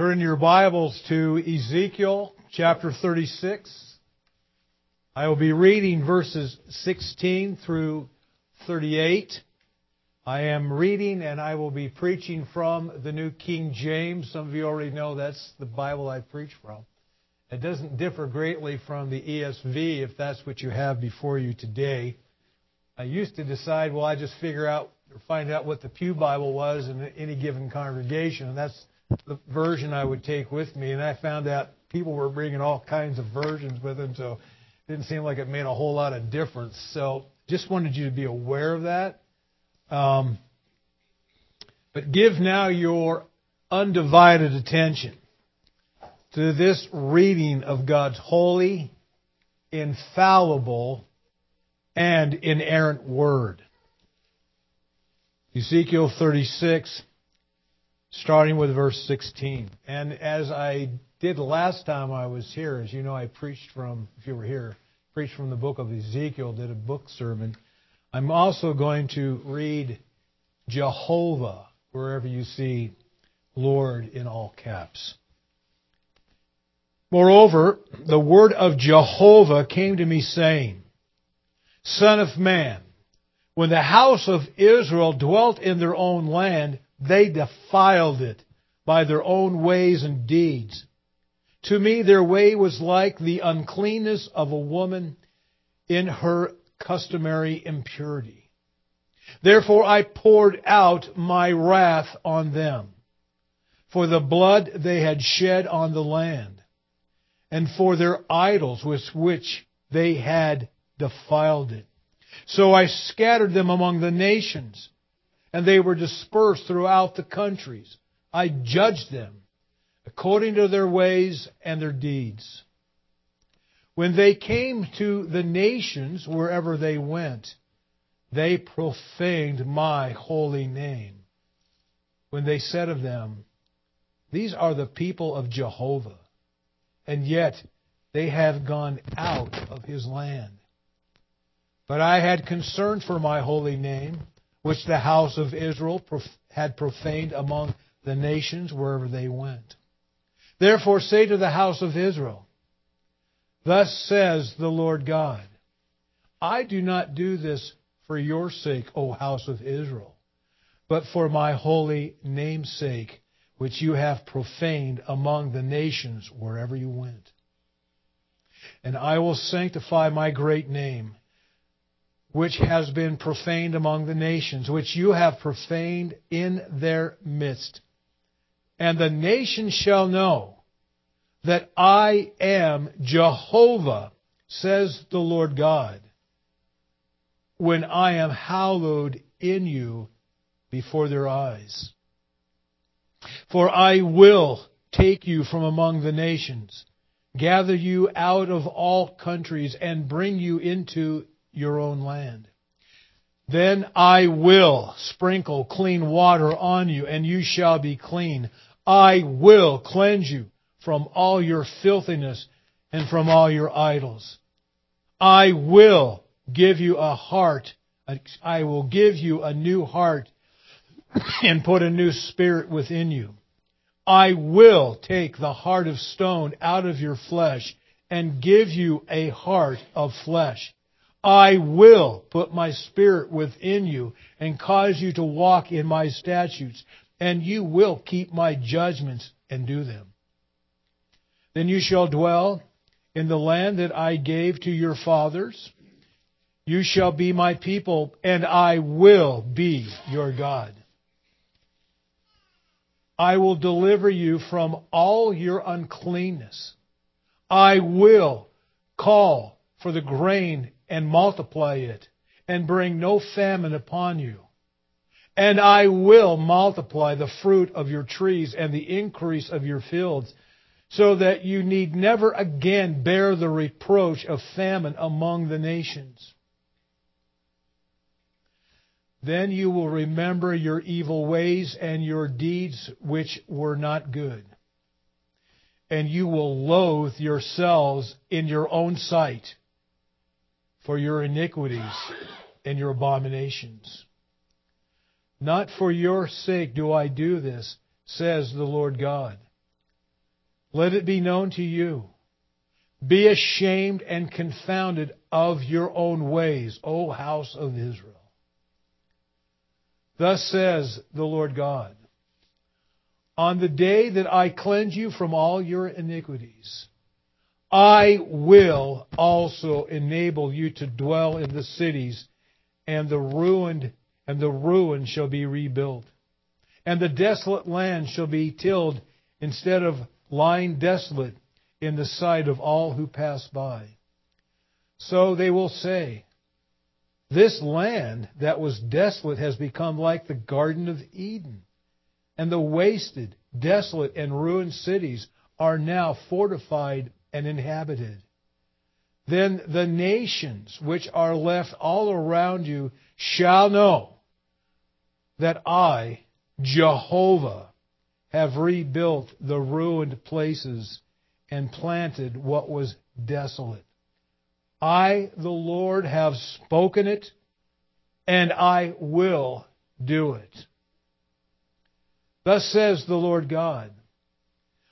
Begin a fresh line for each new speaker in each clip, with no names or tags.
Turn your Bibles to Ezekiel chapter 36. I will be reading verses 16 through 38. I am reading and I will be preaching from the New King James. Some of you already know that's the Bible I preach from. It doesn't differ greatly from the ESV if that's what you have before you today. I used to decide, well, I just figure out or find out what the Pew Bible was in any given congregation, and that's the version I would take with me. And I found out people were bringing all kinds of versions with them, so it didn't seem like it made a whole lot of difference. So just wanted you to be aware of that. Um, but give now your undivided attention to this reading of God's holy, infallible, and inerrant word. Ezekiel 36, starting with verse 16. And as I did last time I was here, as you know, I preached from, if you were here, preached from the book of Ezekiel, did a book sermon. I'm also going to read Jehovah wherever you see Lord in all caps. Moreover, the word of Jehovah came to me saying, Son of man, when the house of Israel dwelt in their own land, they defiled it by their own ways and deeds. To me, their way was like the uncleanness of a woman in her customary impurity. Therefore, I poured out my wrath on them for the blood they had shed on the land and for their idols with which they had defiled it. So I scattered them among the nations and they were dispersed throughout the countries. I judged them according to their ways and their deeds. When they came to the nations wherever they went, they profaned my holy name. When they said of them, These are the people of Jehovah, and yet they have gone out of his land. But I had concern for my holy name which the house of Israel had profaned among the nations wherever they went. Therefore say to the house of Israel, Thus says the Lord God, I do not do this for your sake, O house of Israel, but for my holy name's sake, which you have profaned among the nations wherever you went. And I will sanctify my great name, which has been profaned among the nations, which you have profaned in their midst. And the nations shall know that I am Jehovah, says the Lord God, when I am hallowed in you before their eyes. For I will take you from among the nations, gather you out of all countries, and bring you into your own land. Then I will sprinkle clean water on you, and you shall be clean. I will cleanse you from all your filthiness and from all your idols. I will give you a heart. I will give you a new heart and put a new spirit within you. I will take the heart of stone out of your flesh and give you a heart of flesh. I will put my spirit within you and cause you to walk in my statutes, and you will keep my judgments and do them. Then you shall dwell in the land that I gave to your fathers. You shall be my people, and I will be your God. I will deliver you from all your uncleanness. I will call for the grain and multiply it, and bring no famine upon you. And I will multiply the fruit of your trees and the increase of your fields, so that you need never again bear the reproach of famine among the nations. Then you will remember your evil ways and your deeds which were not good. And you will loathe yourselves in your own sight for your iniquities and your abominations. Not for your sake do I do this, says the Lord God. Let it be known to you. Be ashamed and confounded of your own ways, O house of Israel. Thus says the Lord God On the day that I cleanse you from all your iniquities, I will also enable you to dwell in the cities, and the ruined and the ruin shall be rebuilt. And the desolate land shall be tilled instead of lying desolate in the sight of all who pass by. So they will say, This land that was desolate has become like the Garden of Eden, and the wasted, desolate, and ruined cities are now fortified and inhabited. Then the nations which are left all around you shall know that I, Jehovah, have rebuilt the ruined places and planted what was desolate. I, the Lord, have spoken it, and I will do it. Thus says the Lord God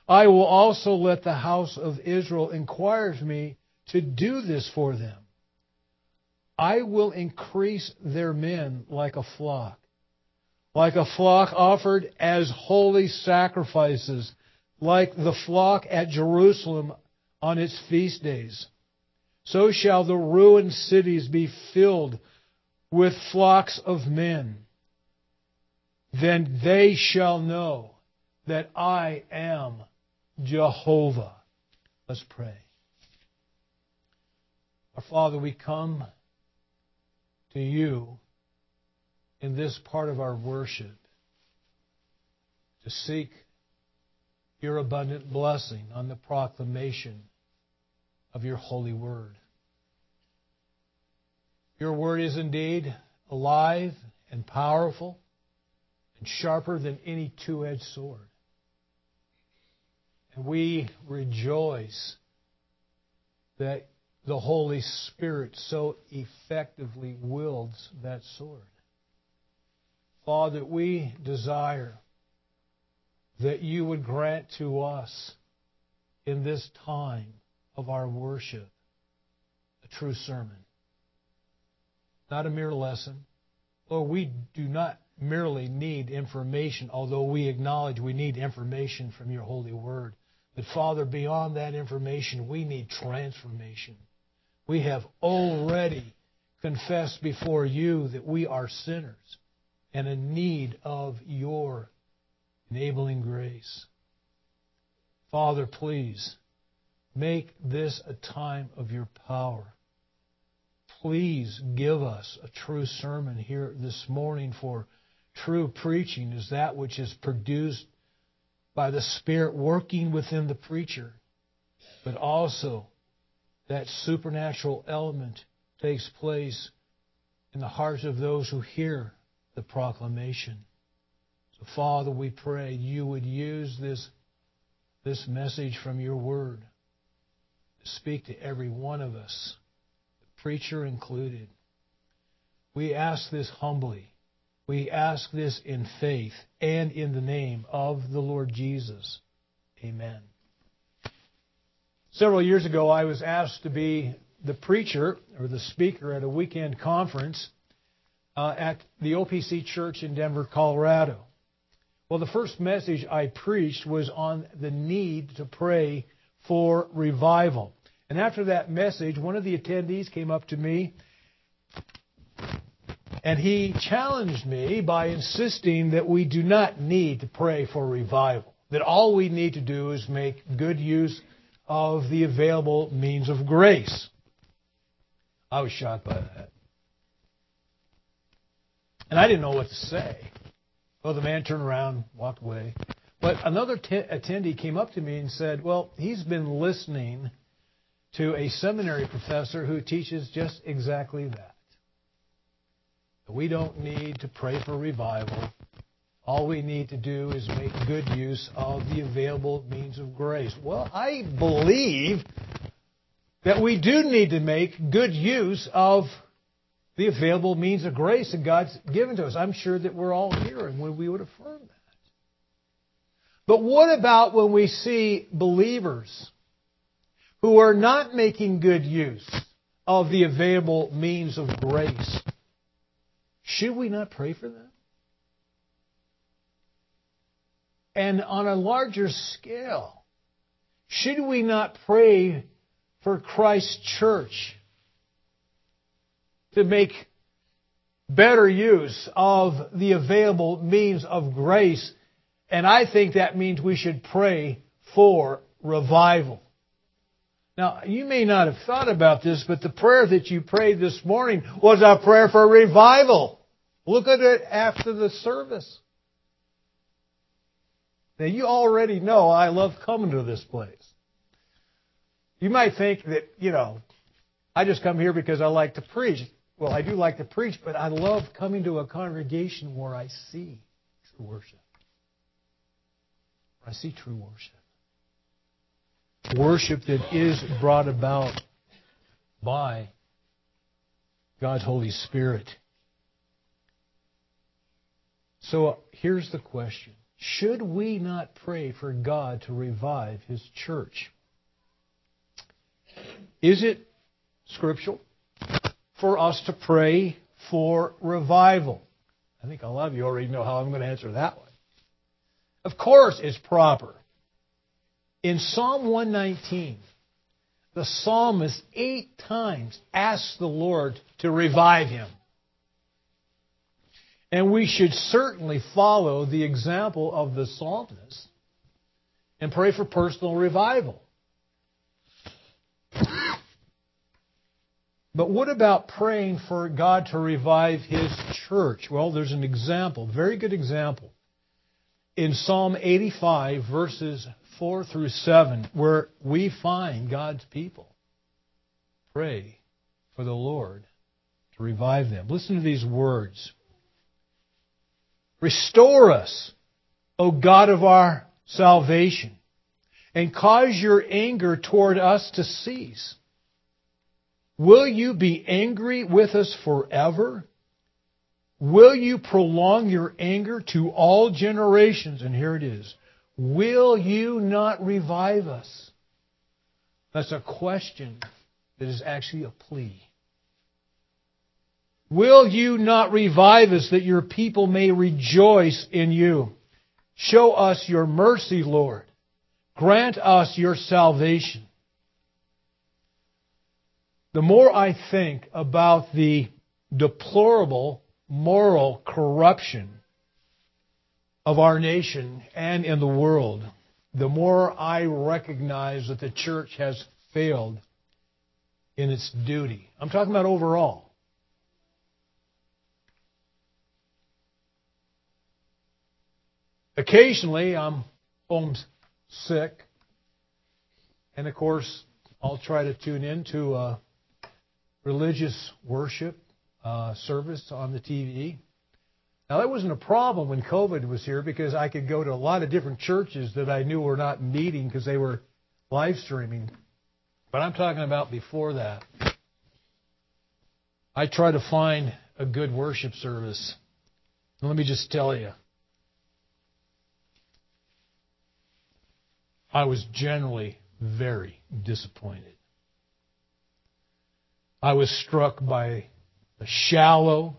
I will also let the house of Israel inquire of me to do this for them. I will increase their men like a flock, like a flock offered as holy sacrifices like the flock at Jerusalem on its feast days. So shall the ruined cities be filled with flocks of men. Then they shall know that I am Jehovah. Let's pray. Our Father, we come to you in this part of our worship to seek your abundant blessing on the proclamation of your holy word. Your word is indeed alive and powerful and sharper than any two edged sword. We rejoice that the Holy Spirit so effectively wields that sword. Father, we desire that you would grant to us in this time of our worship a true sermon, not a mere lesson. Lord, we do not merely need information, although we acknowledge we need information from your holy word. But Father, beyond that information, we need transformation. We have already confessed before you that we are sinners and in need of your enabling grace. Father, please make this a time of your power. Please give us a true sermon here this morning, for true preaching is that which is produced by the Spirit working within the preacher, but also that supernatural element takes place in the hearts of those who hear the proclamation. So, Father, we pray you would use this, this message from your word to speak to every one of us, the preacher included. We ask this humbly. We ask this in faith and in the name of the Lord Jesus. Amen. Several years ago, I was asked to be the preacher or the speaker at a weekend conference uh, at the OPC Church in Denver, Colorado. Well, the first message I preached was on the need to pray for revival. And after that message, one of the attendees came up to me and he challenged me by insisting that we do not need to pray for revival, that all we need to do is make good use of the available means of grace. I was shocked by that. And I didn't know what to say. Well, the man turned around, walked away. But another t- attendee came up to me and said, Well, he's been listening to a seminary professor who teaches just exactly that. We don't need to pray for revival. All we need to do is make good use of the available means of grace. Well, I believe that we do need to make good use of the available means of grace that God's given to us. I'm sure that we're all here and we would affirm that. But what about when we see believers who are not making good use of the available means of grace? Should we not pray for them? And on a larger scale, should we not pray for Christ's church to make better use of the available means of grace? And I think that means we should pray for revival. Now, you may not have thought about this, but the prayer that you prayed this morning was a prayer for revival. Look at it after the service. Now, you already know I love coming to this place. You might think that, you know, I just come here because I like to preach. Well, I do like to preach, but I love coming to a congregation where I see true worship. I see true worship. Worship that is brought about by God's Holy Spirit. So uh, here's the question Should we not pray for God to revive His church? Is it scriptural for us to pray for revival? I think a lot of you already know how I'm going to answer that one. Of course, it's proper. In Psalm 119, the psalmist eight times asks the Lord to revive him. And we should certainly follow the example of the psalmist and pray for personal revival. But what about praying for God to revive His church? Well, there's an example, very good example, in Psalm 85, verses 4 through 7, where we find God's people pray for the Lord to revive them. Listen to these words. Restore us, O God of our salvation, and cause your anger toward us to cease. Will you be angry with us forever? Will you prolong your anger to all generations? And here it is. Will you not revive us? That's a question that is actually a plea. Will you not revive us that your people may rejoice in you? Show us your mercy, Lord. Grant us your salvation. The more I think about the deplorable moral corruption of our nation and in the world, the more I recognize that the church has failed in its duty. I'm talking about overall. Occasionally, I'm homesick. And of course, I'll try to tune in to a religious worship uh, service on the TV. Now, that wasn't a problem when COVID was here because I could go to a lot of different churches that I knew were not meeting because they were live streaming. But I'm talking about before that. I try to find a good worship service. Let me just tell you, I was generally very disappointed. I was struck by the shallow,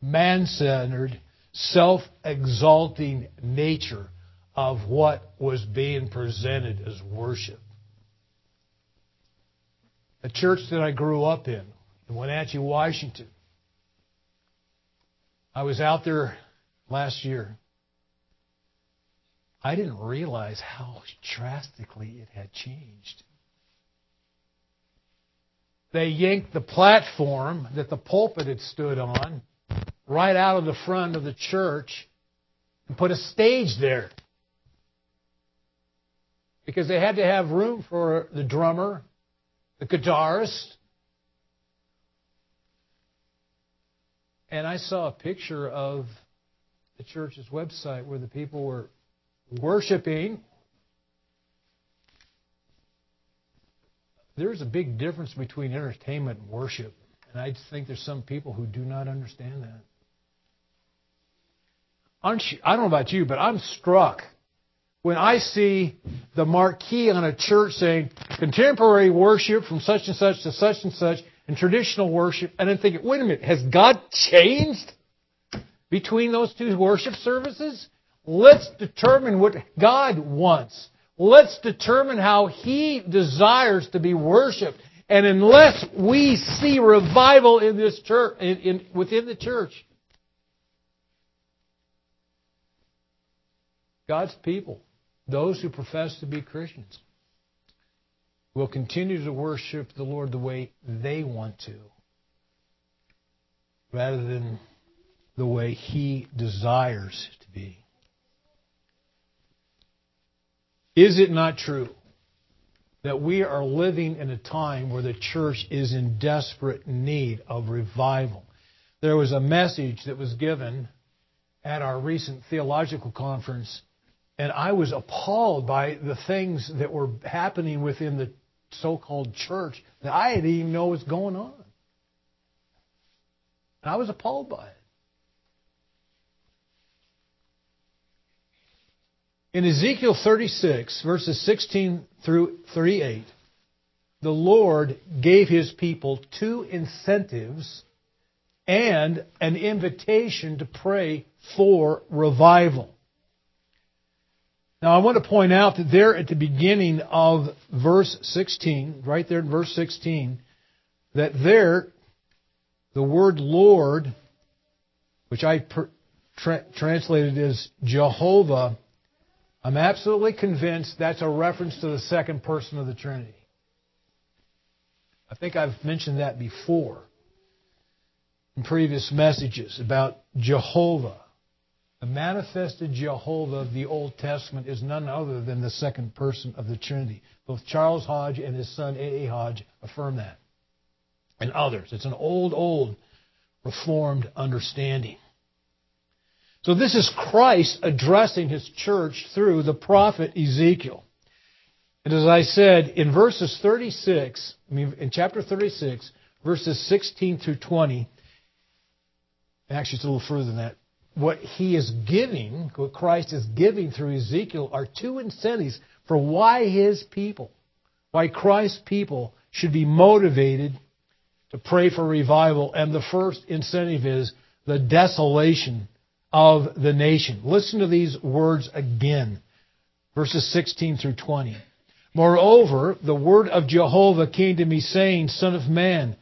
man centered, self exalting nature of what was being presented as worship. The church that I grew up in, in Wenatchee, Washington, I was out there last year I didn't realize how drastically it had changed. They yanked the platform that the pulpit had stood on right out of the front of the church and put a stage there. Because they had to have room for the drummer, the guitarist. And I saw a picture of the church's website where the people were worshiping. There's a big difference between entertainment and worship. And I think there's some people who do not understand that. Aren't you, I don't know about you, but I'm struck when I see the marquee on a church saying contemporary worship from such and such to such and such and traditional worship, and I'm thinking, wait a minute, has God changed between those two worship services? Let's determine what God wants. Let's determine how He desires to be worshiped. And unless we see revival in this church, in, in, within the church, God's people, those who profess to be Christians, will continue to worship the Lord the way they want to, rather than the way He desires to be. Is it not true that we are living in a time where the church is in desperate need of revival? There was a message that was given at our recent theological conference and I was appalled by the things that were happening within the so called church that I didn't even know was going on. And I was appalled by it. In Ezekiel 36, verses 16 through 38, the Lord gave his people two incentives and an invitation to pray for revival. Now, I want to point out that there at the beginning of verse 16, right there in verse 16, that there, the word Lord, which I per, tra- translated as Jehovah, I'm absolutely convinced that's a reference to the second person of the Trinity. I think I've mentioned that before in previous messages about Jehovah. The manifested Jehovah of the Old Testament is none other than the second person of the Trinity. Both Charles Hodge and his son A.A. Hodge affirm that. And others. It's an old, old Reformed understanding. So this is Christ addressing his church through the prophet Ezekiel. And as I said, in verses 36, I mean, in chapter 36, verses 16 through 20, actually it's a little further than that, what he is giving, what Christ is giving through Ezekiel, are two incentives for why his people, why Christ's people should be motivated to pray for revival. And the first incentive is the desolation of the nation. Listen to these words again, verses 16 through 20. Moreover, the word of Jehovah came to me, saying, Son of man,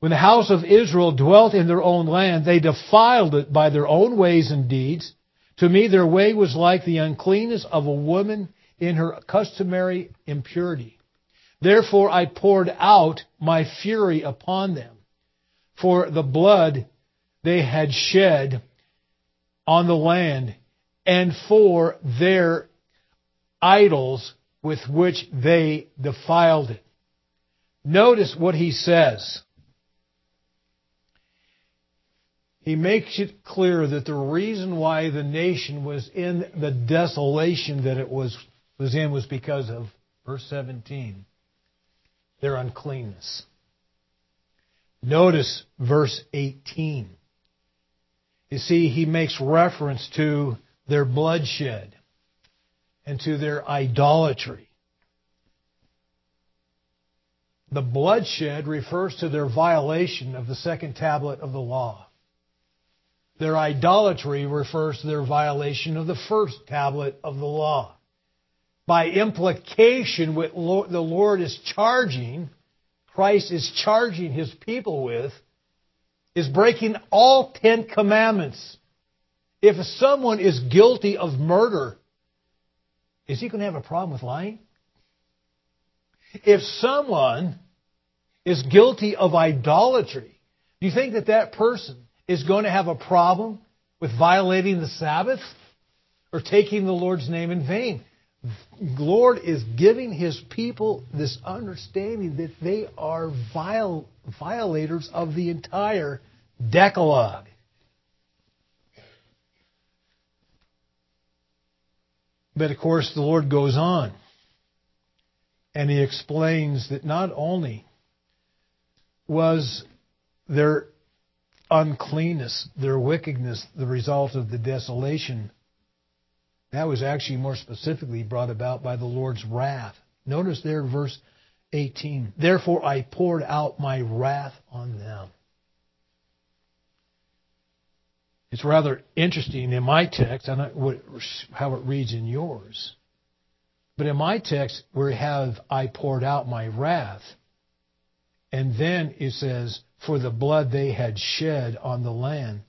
when the house of Israel dwelt in their own land, they defiled it by their own ways and deeds. To me, their way was like the uncleanness of a woman in her customary impurity. Therefore, I poured out my fury upon them for the blood they had shed on the land and for their idols with which they defiled it. Notice what he says. he makes it clear that the reason why the nation was in the desolation that it was, was in was because of, verse 17, their uncleanness. Notice verse 18. You see, he makes reference to their bloodshed and to their idolatry. The bloodshed refers to their violation of the second tablet of the law. Their idolatry refers to their violation of the first tablet of the law. By implication, what the Lord is charging, Christ is charging his people with, is breaking all Ten Commandments. If someone is guilty of murder, is he going to have a problem with lying? If someone is guilty of idolatry, do you think that that person is going to have a problem with violating the Sabbath or taking the Lord's name in vain. Lord is giving His people this understanding that they are viol- violators of the entire Decalogue. But of course, the Lord goes on and He explains that not only was there uncleanness, their wickedness, the result of the desolation That was actually more specifically brought about by the Lord's wrath. Notice there, verse 18. Therefore I poured out my wrath on them. It's rather interesting in my text, I don't know how it reads in yours. But in my text, where have I poured out my wrath, and then it says, for the blood they had shed on the land.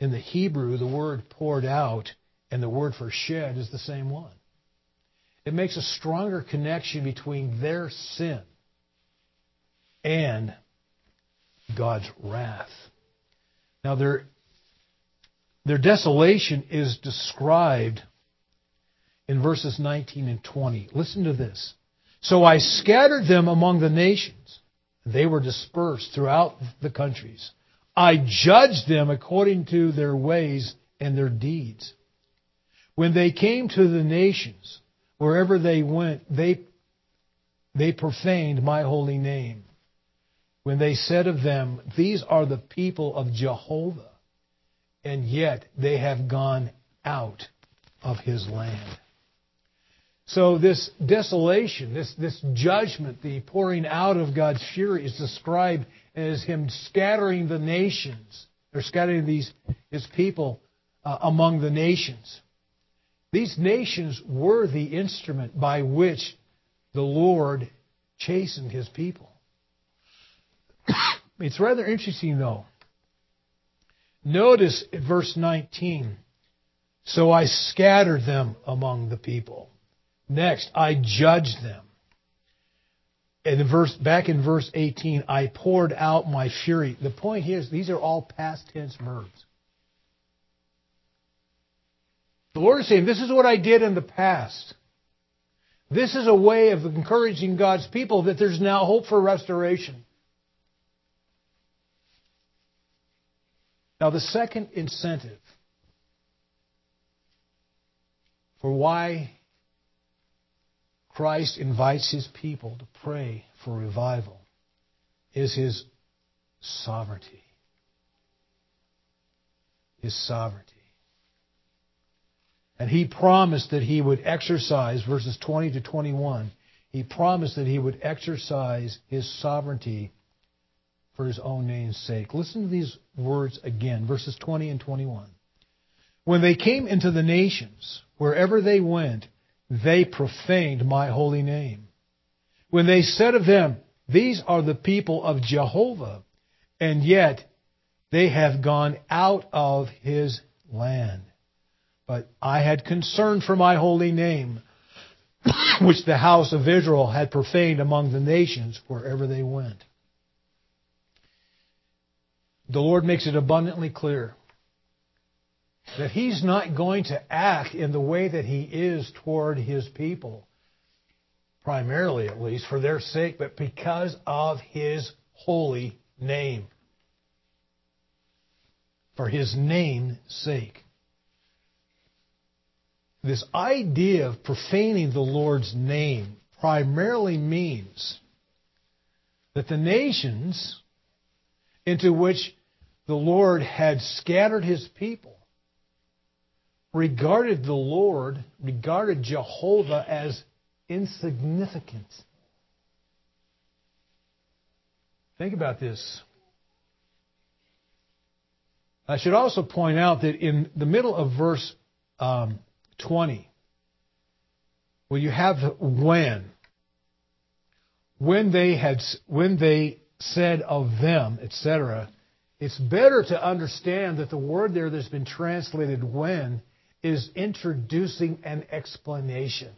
In the Hebrew, the word poured out and the word for shed is the same one. It makes a stronger connection between their sin and God's wrath. Now, their, their desolation is described in verses 19 and 20. Listen to this. So I scattered them among the nations. They were dispersed throughout the countries. I judged them according to their ways and their deeds. When they came to the nations, wherever they went, they, they profaned my holy name. When they said of them, These are the people of Jehovah, and yet they have gone out of his land. So this desolation, this, this judgment, the pouring out of God's fury is described as him scattering the nations, or scattering these, his people uh, among the nations. These nations were the instrument by which the Lord chastened his people. it's rather interesting though. Notice verse 19, so I scattered them among the people. Next, I judged them. And in verse, back in verse 18, I poured out my fury. The point here is these are all past tense verbs. The Lord is saying, This is what I did in the past. This is a way of encouraging God's people that there's now hope for restoration. Now, the second incentive for why Christ invites his people to pray for revival is his sovereignty. His sovereignty. And he promised that he would exercise, verses 20 to 21, he promised that he would exercise his sovereignty for his own name's sake. Listen to these words again, verses 20 and 21. When they came into the nations, wherever they went, they profaned my holy name. When they said of them, These are the people of Jehovah, and yet they have gone out of his land. But I had concern for my holy name, which the house of Israel had profaned among the nations wherever they went. The Lord makes it abundantly clear that he's not going to act in the way that he is toward his people, primarily at least, for their sake, but because of his holy name. For his name's sake. This idea of profaning the Lord's name primarily means that the nations into which the Lord had scattered his people regarded the Lord, regarded Jehovah as insignificant. Think about this. I should also point out that in the middle of verse um, 20, when you have when, when they had, when they said of them, etc., it's better to understand that the word there that's been translated when is introducing an explanation.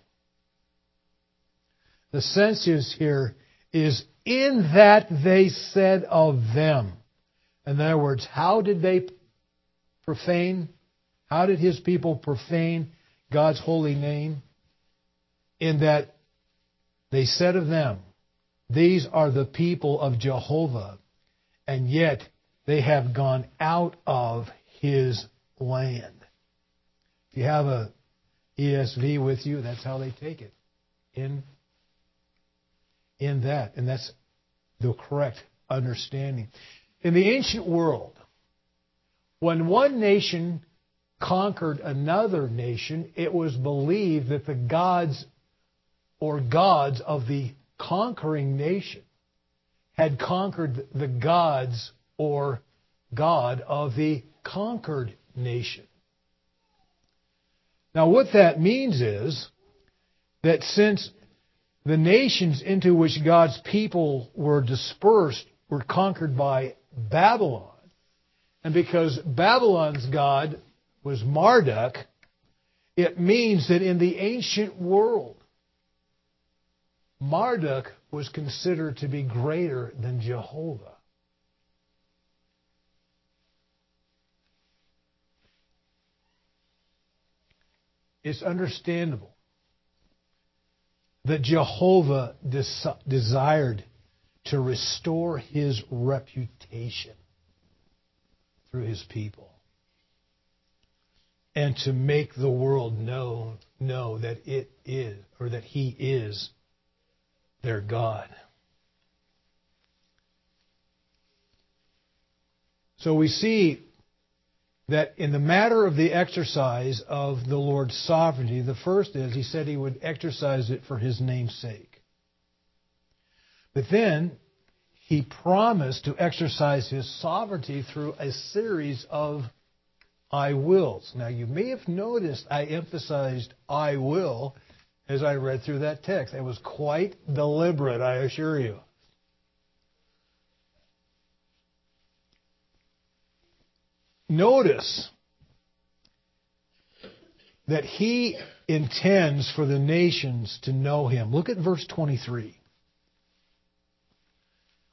The sense is here is in that they said of them. In other words, how did they profane? How did his people profane God's holy name? In that they said of them, These are the people of Jehovah, and yet they have gone out of his land. If you have a ESV with you, that's how they take it. In in that. And that's the correct understanding. In the ancient world, when one nation conquered another nation, it was believed that the gods or gods of the conquering nation had conquered the gods or God of the conquered nation. Now, what that means is that since the nations into which God's people were dispersed were conquered by Babylon, and because Babylon's God was Marduk, it means that in the ancient world, Marduk was considered to be greater than Jehovah. It's understandable that Jehovah des- desired to restore his reputation through his people and to make the world know know that it is or that he is their God. So we see that in the matter of the exercise of the Lord's sovereignty, the first is he said he would exercise it for his name's sake. But then he promised to exercise his sovereignty through a series of I wills. Now you may have noticed I emphasized I will as I read through that text. It was quite deliberate, I assure you. Notice that he intends for the nations to know him. Look at verse 23.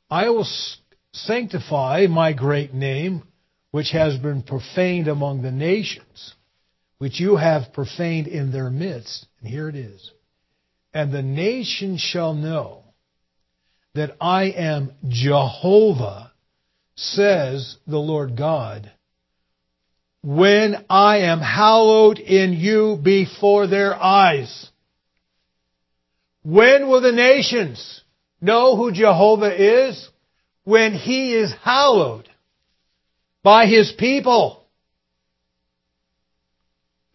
I will sanctify my great name, which has been profaned among the nations, which you have profaned in their midst. And here it is. And the nations shall know that I am Jehovah, says the Lord God when I am hallowed in you before their eyes. When will the nations know who Jehovah is? When he is hallowed by his people.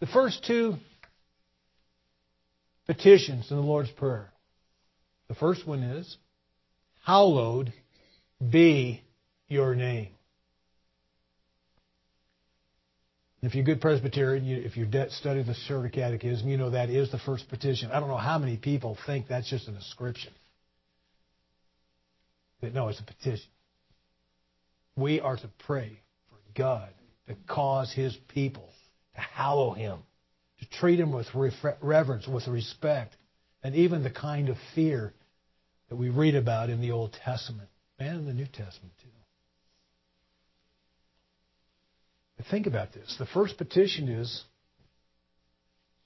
The first two petitions in the Lord's Prayer. The first one is, Hallowed be your name. If you're a good Presbyterian, you, if you study the Shorter Catechism, you know that is the first petition. I don't know how many people think that's just an ascription. But no, it's a petition. We are to pray God to cause His people to hallow Him, to treat Him with reverence, with respect, and even the kind of fear that we read about in the Old Testament and the New Testament too. Think about this. The first petition is,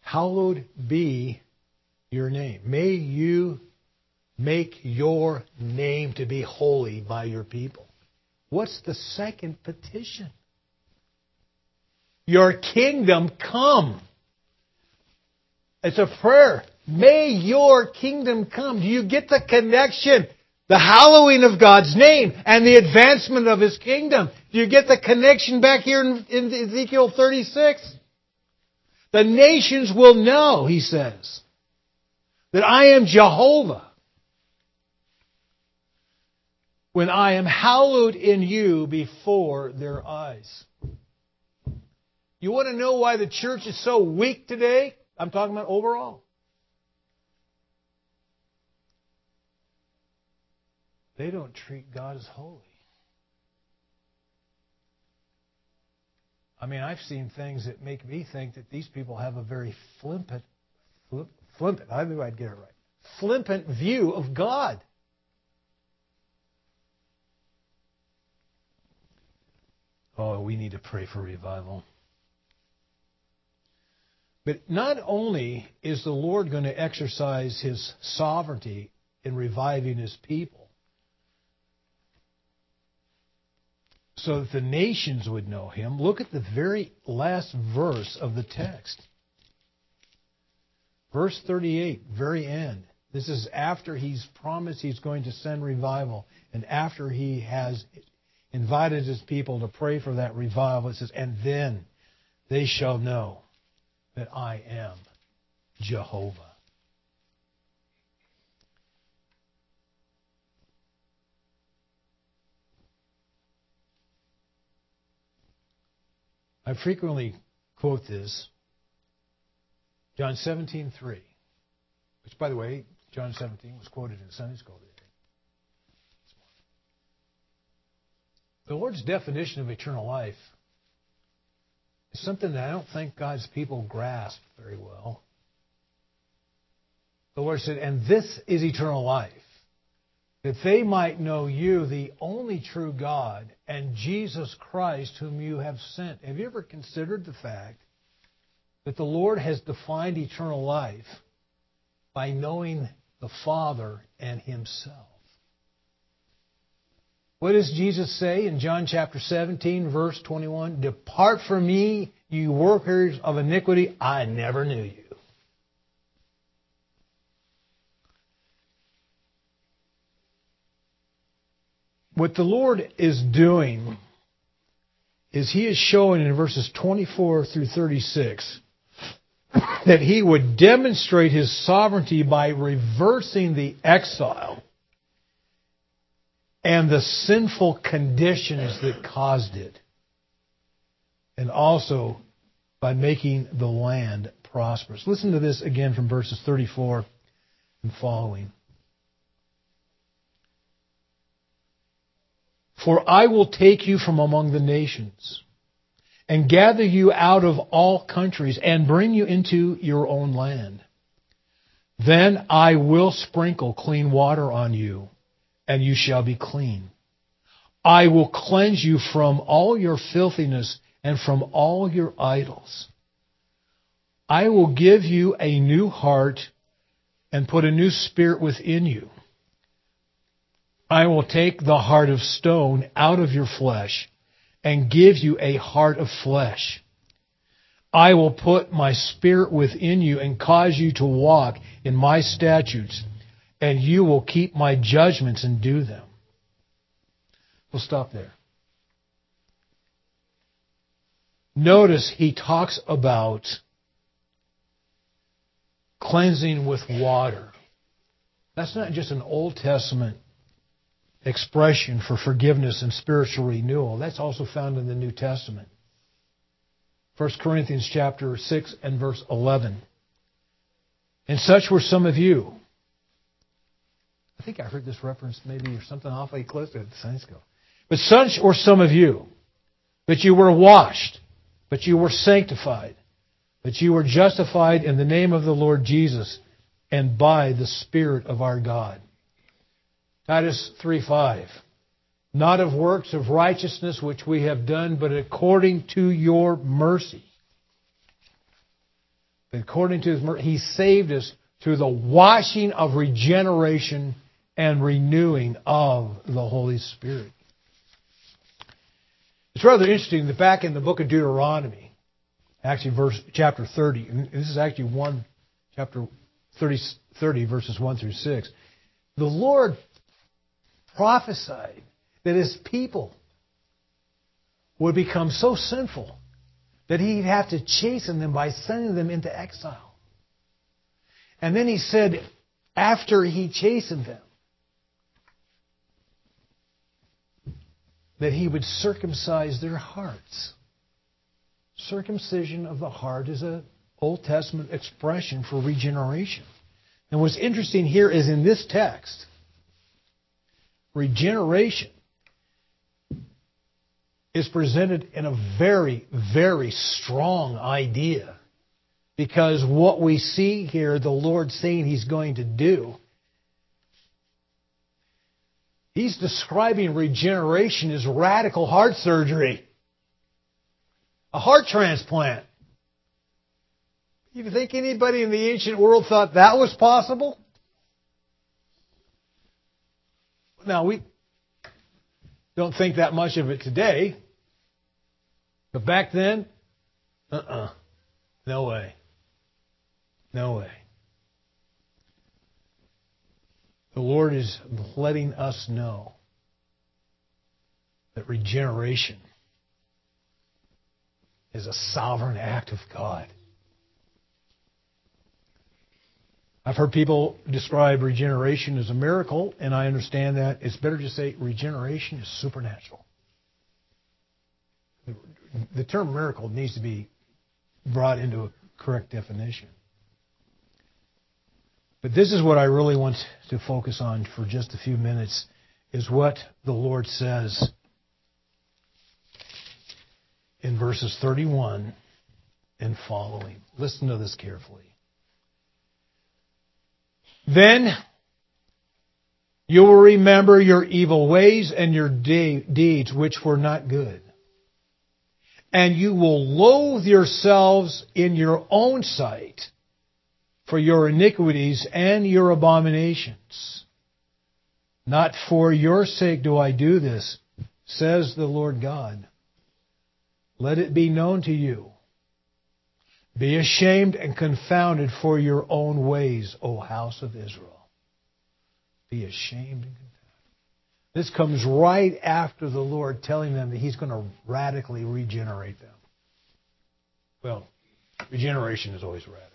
Hallowed be your name. May you make your name to be holy by your people. What's the second petition? Your kingdom come. It's a prayer. May your kingdom come. Do you get the connection? The hallowing of God's name and the advancement of His kingdom. Do you get the connection back here in, in Ezekiel 36? The nations will know, he says, that I am Jehovah when I am hallowed in you before their eyes. You want to know why the church is so weak today? I'm talking about overall. They don't treat God as holy. I mean, I've seen things that make me think that these people have a very flippant, flippant, I knew I'd get it right, flippant view of God. Oh, we need to pray for revival. But not only is the Lord going to exercise his sovereignty in reviving his people, so that the nations would know him. Look at the very last verse of the text. Verse 38, very end. This is after he's promised he's going to send revival and after he has invited his people to pray for that revival. It says, and then they shall know that I am Jehovah. I frequently quote this. John 17:3, which by the way, John 17 was quoted in Sunday school today. The Lord's definition of eternal life something that I don't think God's people grasp very well. The Lord said, and this is eternal life, that they might know you, the only true God, and Jesus Christ, whom you have sent. Have you ever considered the fact that the Lord has defined eternal life by knowing the Father and Himself? What does Jesus say in John chapter 17, verse 21? Depart from me, you workers of iniquity, I never knew you. What the Lord is doing is He is showing in verses 24 through 36 that He would demonstrate His sovereignty by reversing the exile and the sinful conditions that caused it, and also by making the land prosperous. Listen to this again from verses 34 and following. For I will take you from among the nations and gather you out of all countries and bring you into your own land. Then I will sprinkle clean water on you, and you shall be clean. I will cleanse you from all your filthiness and from all your idols. I will give you a new heart and put a new spirit within you. I will take the heart of stone out of your flesh and give you a heart of flesh. I will put my spirit within you and cause you to walk in my statutes, and you will keep my judgments and do them. We'll stop there. Notice he talks about cleansing with water. That's not just an Old Testament expression for forgiveness and spiritual renewal. That's also found in the New Testament. 1 Corinthians chapter 6 and verse 11. And such were some of you. I think I heard this reference maybe or something awfully close to it at Sunday school. But such were some of you. But you were washed. But you were sanctified. But you were justified in the name of the Lord Jesus and by the Spirit of our God. Titus 3:5. Not of works of righteousness which we have done, but according to your mercy. According to his mercy, he saved us through the washing of regeneration and renewing of the Holy Spirit. It's rather interesting that back in the book of Deuteronomy, actually verse chapter 30, and this is actually one chapter 30, 30 verses 1 through 6. The Lord prophesied that his people would become so sinful that he'd have to chasten them by sending them into exile. And then he said, after he chastened them, that he would circumcise their hearts. Circumcision of the heart is an Old Testament expression for regeneration. And what's interesting here is in this text, regeneration is presented in a very, very strong idea. Because what we see here, the Lord saying He's going to do, He's describing regeneration as radical heart surgery, a heart transplant. You think anybody in the ancient world thought that was possible? Now, we don't think that much of it today, but back then, uh uh-uh. uh no way. No way. The Lord is letting us know that regeneration is a sovereign act of God. I've heard people describe regeneration as a miracle, and I understand that. It's better to say regeneration is supernatural. The term miracle needs to be brought into a correct definition. But this is what I really want to focus on for just a few minutes is what the Lord says in verses 31 and following. Listen to this carefully. Then you will remember your evil ways and your de- deeds which were not good. And you will loathe yourselves in your own sight for your iniquities and your abominations. Not for your sake do I do this, says the Lord God. Let it be known to you. Be ashamed and confounded for your own ways, O house of Israel. Be ashamed and confounded. This comes right after the Lord telling them that He's going to radically regenerate them. Well, regeneration is always radical.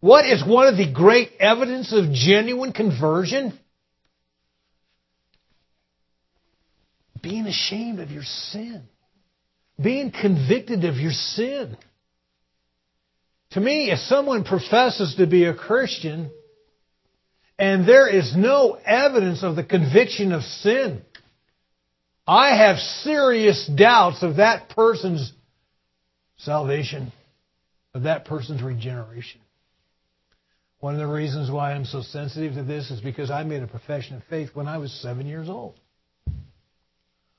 What is one of the great evidence of genuine conversion? Being ashamed of your sin. Being convicted of your sin. To me, if someone professes to be a Christian and there is no evidence of the conviction of sin, I have serious doubts of that person's salvation, of that person's regeneration. One of the reasons why I'm so sensitive to this is because I made a profession of faith when I was seven years old.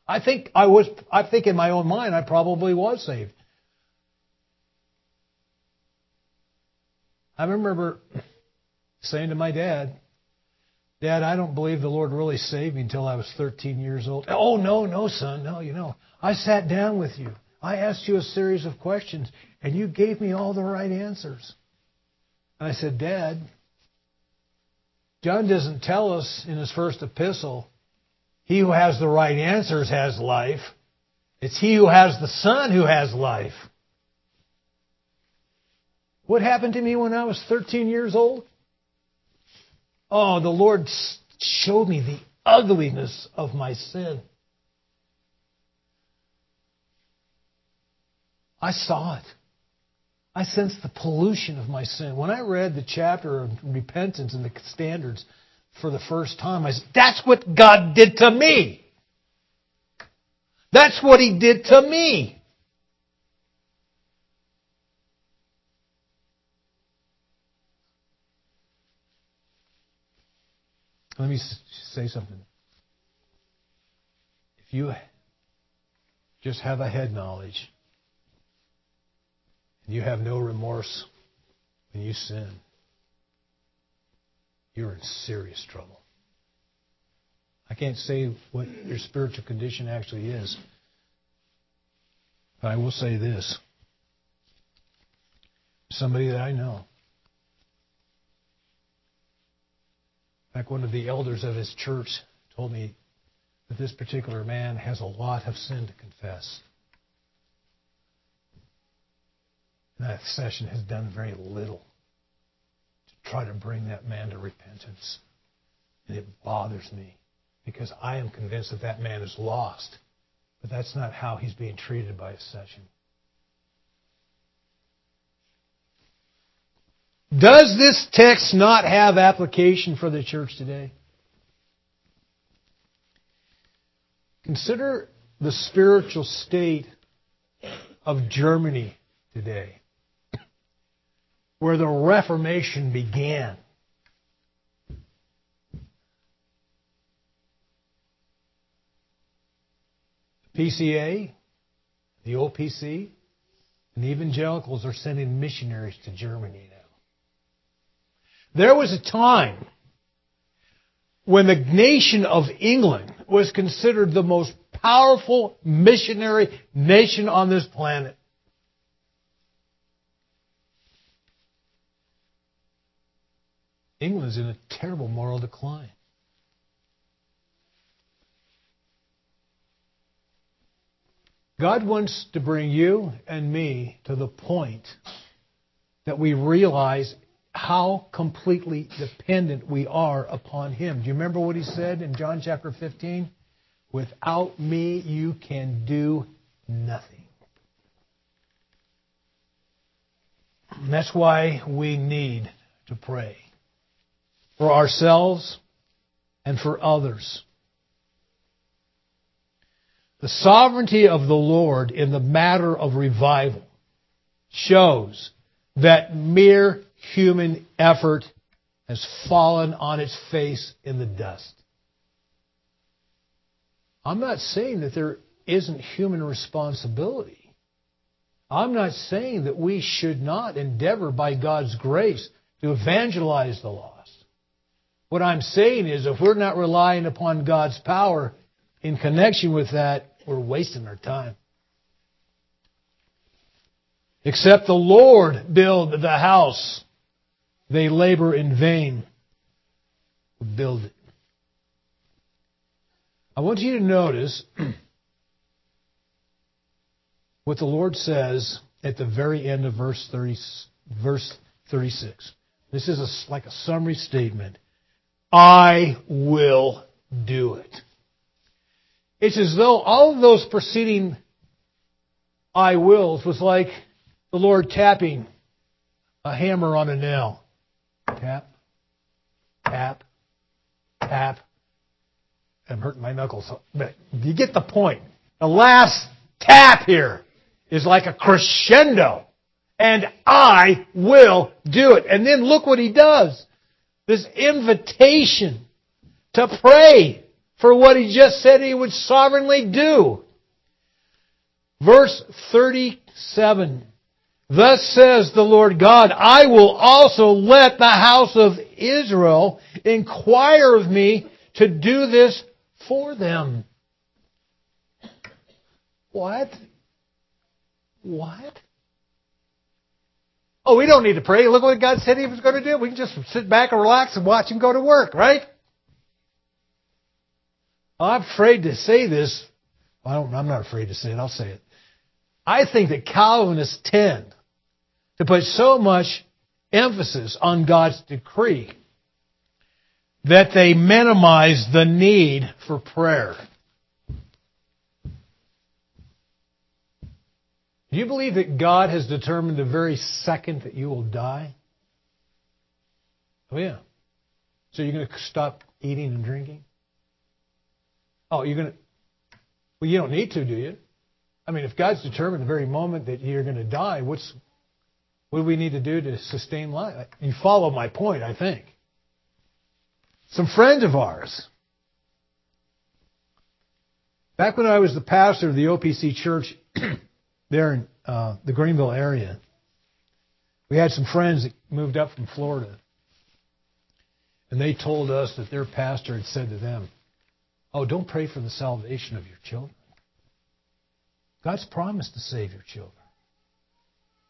I think I was, I think in my own mind I probably was saved. I remember saying to my dad, Dad, I don't believe the Lord really saved me until I was 13 years old. Oh, no, no, son. No, you know. I sat down with you. I asked you a series of questions, and you gave me all the right answers. I said, Dad, John doesn't tell us in his first epistle he who has the right answers has life. It's he who has the Son who has life. What happened to me when I was 13 years old? Oh, the Lord showed me the ugliness of my sin. I saw it. I sensed the pollution of my sin. When I read the chapter of repentance and the standards, for the first time. I said, That's what God did to me. That's what He did to me. Let me say something. If you just have a head knowledge you have no remorse when you sin, you're in serious trouble. I can't say what your spiritual condition actually is. But I will say this. Somebody that I know. In fact, one of the elders of his church told me that this particular man has a lot of sin to confess. And that session has done very little to try to bring that man to repentance. And it bothers me because I am convinced that that man is lost. But that's not how he's being treated by a session. Does this text not have application for the church today? Consider the spiritual state of Germany today where the Reformation began. PCA, the OPC, and the evangelicals are sending missionaries to Germany now. There was a time when the nation of England was considered the most powerful missionary nation on this planet. England is in a terrible moral decline. God wants to bring you and me to the point that we realize how completely dependent we are upon Him. Do you remember what He said in John chapter 15? Without me, you can do nothing. And that's why we need to pray for ourselves and for others. The sovereignty of the Lord in the matter of revival shows that mere human effort has fallen on its face in the dust. I'm not saying that there isn't human responsibility. I'm not saying that we should not endeavor by God's grace to evangelize the lost. What I'm saying is if we're not relying upon God's power in connection with that, we're wasting our time. Except the Lord build the house, they labor in vain who build it. I want you to notice what the Lord says at the very end of verse 30, verse 36. This is a, like a summary statement. I will do it. It's as though all of those preceding I wills was like the Lord tapping a hammer on a nail. Tap, tap, tap. I'm hurting my knuckles. But you get the point. The last tap here is like a crescendo. And I will do it. And then look what he does. This invitation to pray for what he just said he would sovereignly do. Verse 37. Thus says the Lord God, I will also let the house of Israel inquire of me to do this for them. What? What? Oh, we don't need to pray. Look what God said He was going to do. We can just sit back and relax and watch Him go to work, right? I'm afraid to say this. I am not afraid to say it. I'll say it. I think that Calvinists tend to put so much emphasis on God's decree that they minimize the need for prayer. Do you believe that God has determined the very second that you will die? Oh, yeah. So you're going to stop eating and drinking? Oh, you're going to. Well, you don't need to, do you? I mean, if God's determined the very moment that you're going to die, what's what do we need to do to sustain life? You follow my point, I think. Some friends of ours, back when I was the pastor of the OPC church there in uh, the Greenville area, we had some friends that moved up from Florida. And they told us that their pastor had said to them, Oh, don't pray for the salvation of your children. God's promised to save your children.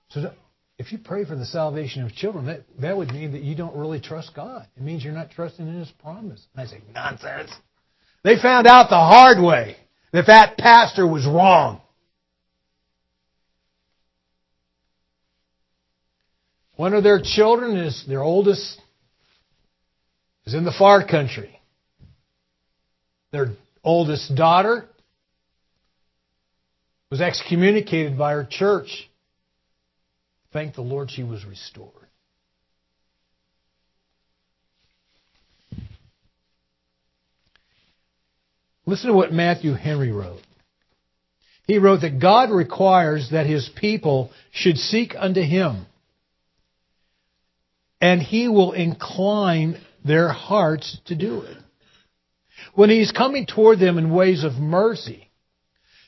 So if you pray for the salvation of children, that, that would mean that you don't really trust God. It means you're not trusting in His promise. And I say, nonsense. They found out the hard way that that pastor was wrong. One of their children is their oldest is in the far country. Their oldest daughter was excommunicated by her church Thank the Lord she was restored. Listen to what Matthew Henry wrote. He wrote that God requires that his people should seek unto him, and he will incline their hearts to do it. When he's coming toward them in ways of mercy,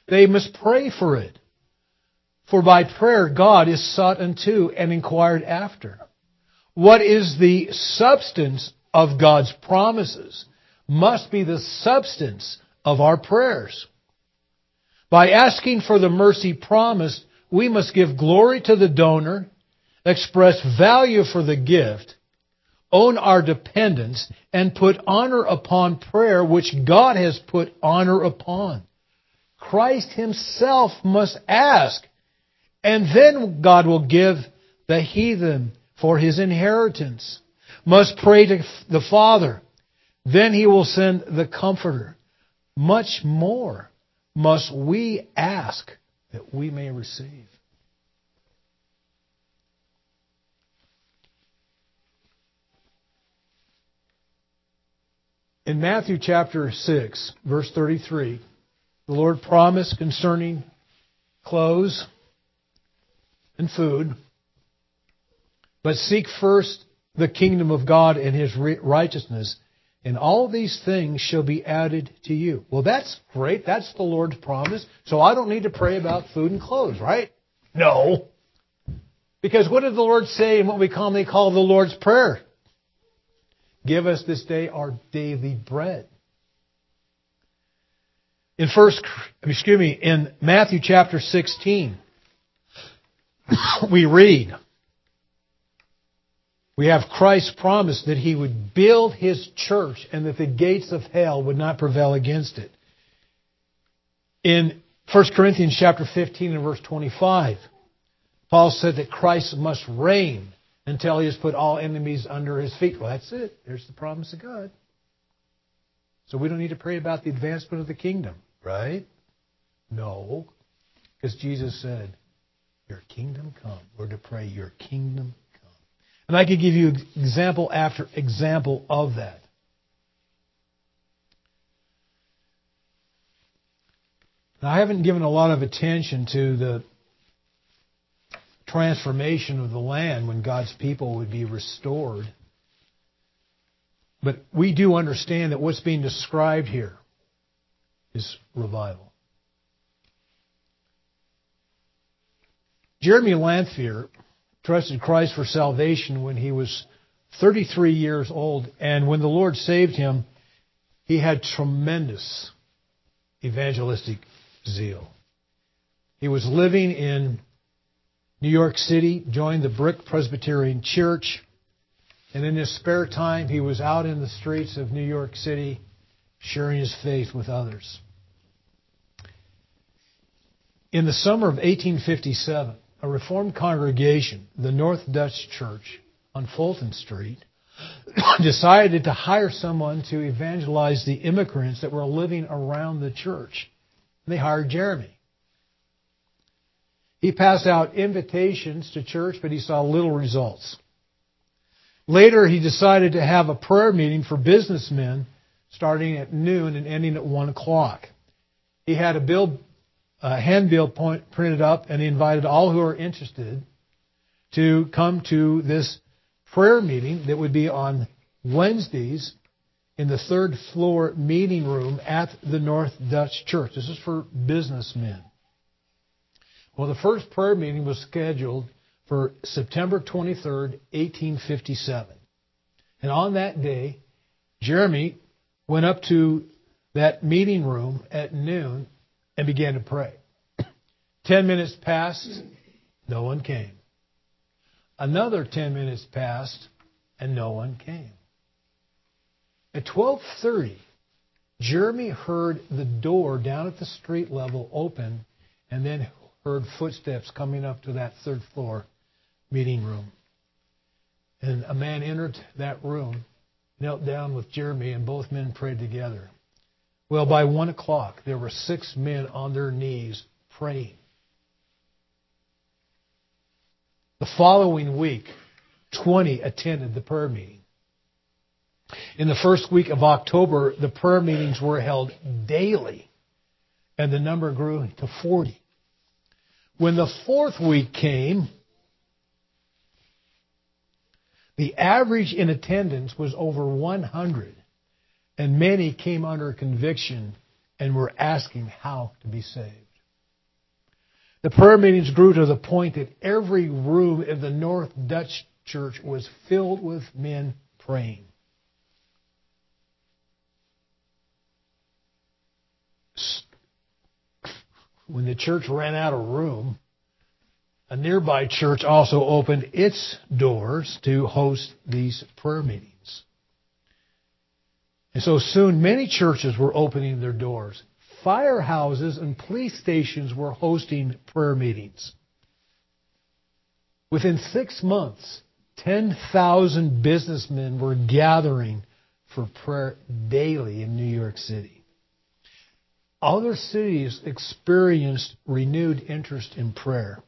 they must pray for it. For by prayer God is sought unto and inquired after. What is the substance of God's promises must be the substance of our prayers. By asking for the mercy promised, we must give glory to the donor, express value for the gift, own our dependence, and put honor upon prayer which God has put honor upon. Christ himself must ask. And then God will give the heathen for his inheritance. Must pray to the Father. Then he will send the Comforter. Much more must we ask that we may receive. In Matthew chapter 6, verse 33, the Lord promised concerning clothes and food, but seek first the kingdom of God and his righteousness, and all these things shall be added to you. Well, that's great. That's the Lord's promise. So I don't need to pray about food and clothes, right? No. Because what did the Lord say in what we commonly call the Lord's Prayer? Give us this day our daily bread. In first, excuse me, in Matthew chapter 16, we read, we have Christ's promise that he would build his church and that the gates of hell would not prevail against it. In 1 Corinthians chapter 15 and verse 25, Paul said that Christ must reign until he has put all enemies under his feet. Well, that's it. There's the promise of God. So we don't need to pray about the advancement of the kingdom, right? No. Because Jesus said, Your kingdom come. We're to pray, Your kingdom come. And I could give you example after example of that. Now, I haven't given a lot of attention to the transformation of the land when God's people would be restored. But we do understand that what's being described here is revival. Jeremy Lanphier trusted Christ for salvation when he was 33 years old, and when the Lord saved him, he had tremendous evangelistic zeal. He was living in New York City, joined the Brick Presbyterian Church, and in his spare time, he was out in the streets of New York City sharing his faith with others. In the summer of 1857, a Reformed congregation, the North Dutch Church on Fulton Street, decided to hire someone to evangelize the immigrants that were living around the church. They hired Jeremy. He passed out invitations to church, but he saw little results. Later, he decided to have a prayer meeting for businessmen starting at noon and ending at 1 o'clock. He had a bill, a handbill point, printed up, and he invited all who are interested to come to this prayer meeting that would be on Wednesdays in the third floor meeting room at the North Dutch Church. This is for businessmen. Well, the first prayer meeting was scheduled for September 23rd, 1857. And on that day, Jeremy went up to that meeting room at noon and began to pray. Ten minutes passed, no one came. Another ten minutes passed, and no one came. At 12:30, Jeremy heard the door down at the street level open and then heard footsteps coming up to that third floor meeting room. And a man entered that room, knelt down with Jeremy, and both men prayed together. Well, by one o'clock, there were six men on their knees praying. The following week, 20 attended the prayer meeting. In the first week of October, the prayer meetings were held daily, and the number grew to 40. When the fourth week came, the average in attendance was over 100, and many came under conviction and were asking how to be saved. The prayer meetings grew to the point that every room in the North Dutch church was filled with men praying. When the church ran out of room, a nearby church also opened its doors to host these prayer meetings. And so soon many churches were opening their doors. firehouses and police stations were hosting prayer meetings. Within six months, 10,000 businessmen were gathering for prayer daily in New York City. Other cities experienced renewed interest in prayer.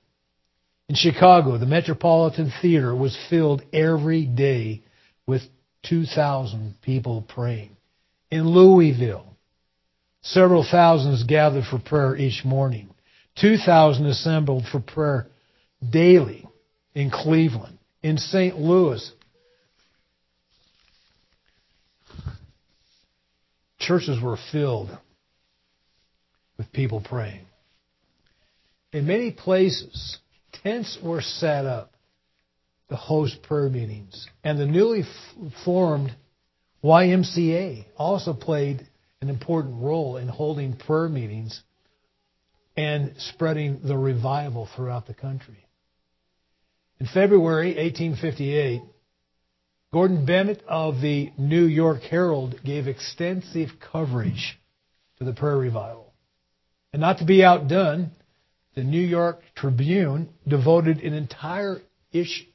In Chicago, the Metropolitan Theater was filled every day with 2,000 people praying. In Louisville, several thousands gathered for prayer each morning. 2,000 assembled for prayer daily in Cleveland. In St. Louis, churches were filled with people praying. In many places, tents were set up to host prayer meetings. And the newly formed YMCA also played an important role in holding prayer meetings and spreading the revival throughout the country. In February 1858, Gordon Bennett of the New York Herald gave extensive coverage to the prayer revival. And not to be outdone, the New York Tribune devoted an entire issue,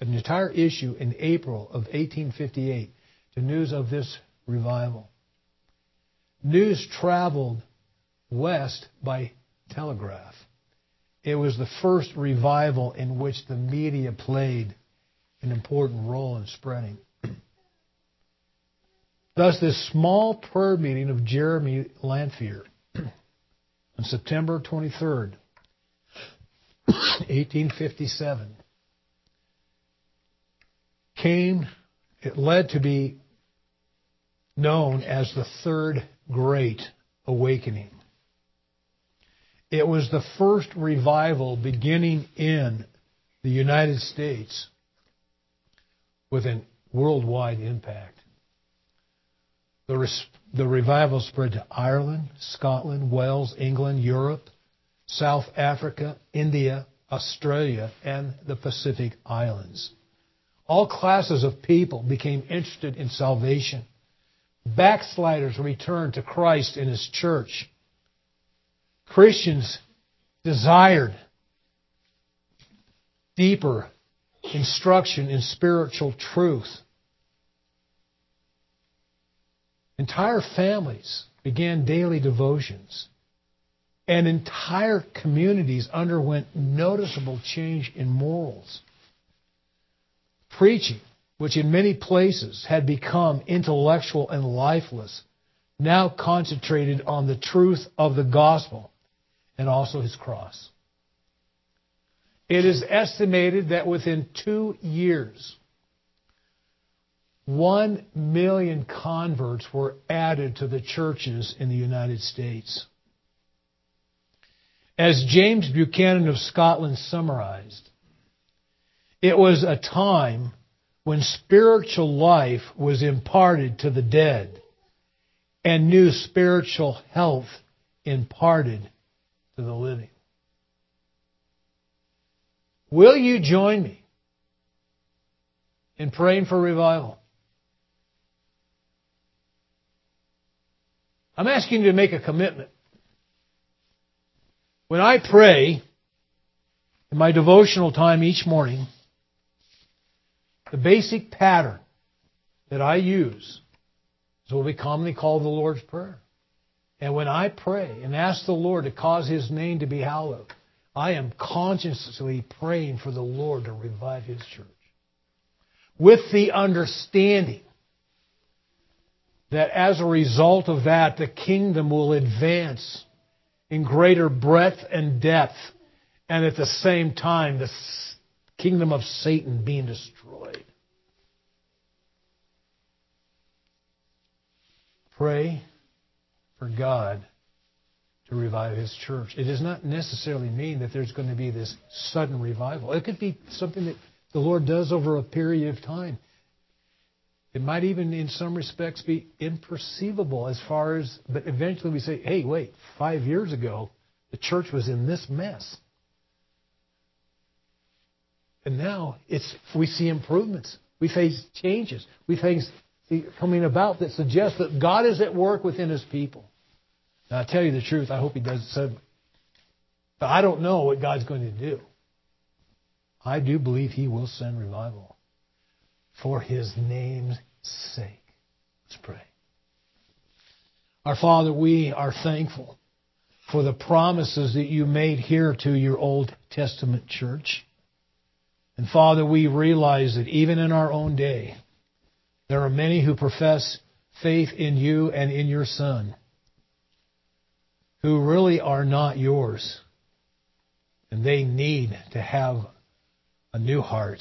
an entire issue in April of 1858 to news of this revival. News traveled west by telegraph. It was the first revival in which the media played an important role in spreading. Thus, this small prayer meeting of Jeremy Lanphier on September 23rd 1857, came, it led to be known as the Third Great Awakening. It was the first revival beginning in the United States with a worldwide impact. The, res- the revival spread to Ireland, Scotland, Wales, England, Europe, South Africa, India, Australia, and the Pacific Islands. All classes of people became interested in salvation. Backsliders returned to Christ and His church. Christians desired deeper instruction in spiritual truth. Entire families began daily devotions and entire communities underwent noticeable change in morals. Preaching, which in many places had become intellectual and lifeless, now concentrated on the truth of the gospel and also his cross. It is estimated that within two years, one million converts were added to the churches in the United States. As James Buchanan of Scotland summarized, it was a time when spiritual life was imparted to the dead and new spiritual health imparted to the living. Will you join me in praying for revival? I'm asking you to make a commitment. When I pray in my devotional time each morning, the basic pattern that I use is what we commonly call the Lord's Prayer. And when I pray and ask the Lord to cause His name to be hallowed, I am consciously praying for the Lord to revive His church. With the understanding that as a result of that, the kingdom will advance in greater breadth and depth, and at the same time, the kingdom of Satan being destroyed. Pray for God to revive His church. It does not necessarily mean that there's going to be this sudden revival. It could be something that the Lord does over a period of time. It might even, in some respects, be imperceivable as far as, but eventually we say, hey, wait, five years ago, the church was in this mess. And now it's, we see improvements. We face changes. We face coming about that suggest that God is at work within His people. Now, I'll tell you the truth. I hope he does it suddenly. But I don't know what God's going to do. I do believe he will send revival for his name's sake. Let's pray. Our Father, we are thankful for the promises that you made here to your Old Testament church. And Father, we realize that even in our own day, there are many who profess faith in you and in your Son who really are not yours. And they need to have a new heart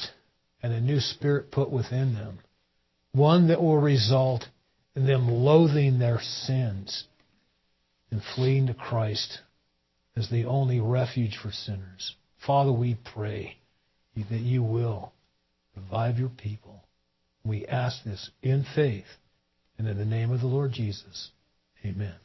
and a new spirit put within them. One that will result in them loathing their sins and fleeing to Christ as the only refuge for sinners. Father, we pray that you will revive your people. We ask this in faith and in the name of the Lord Jesus. Amen.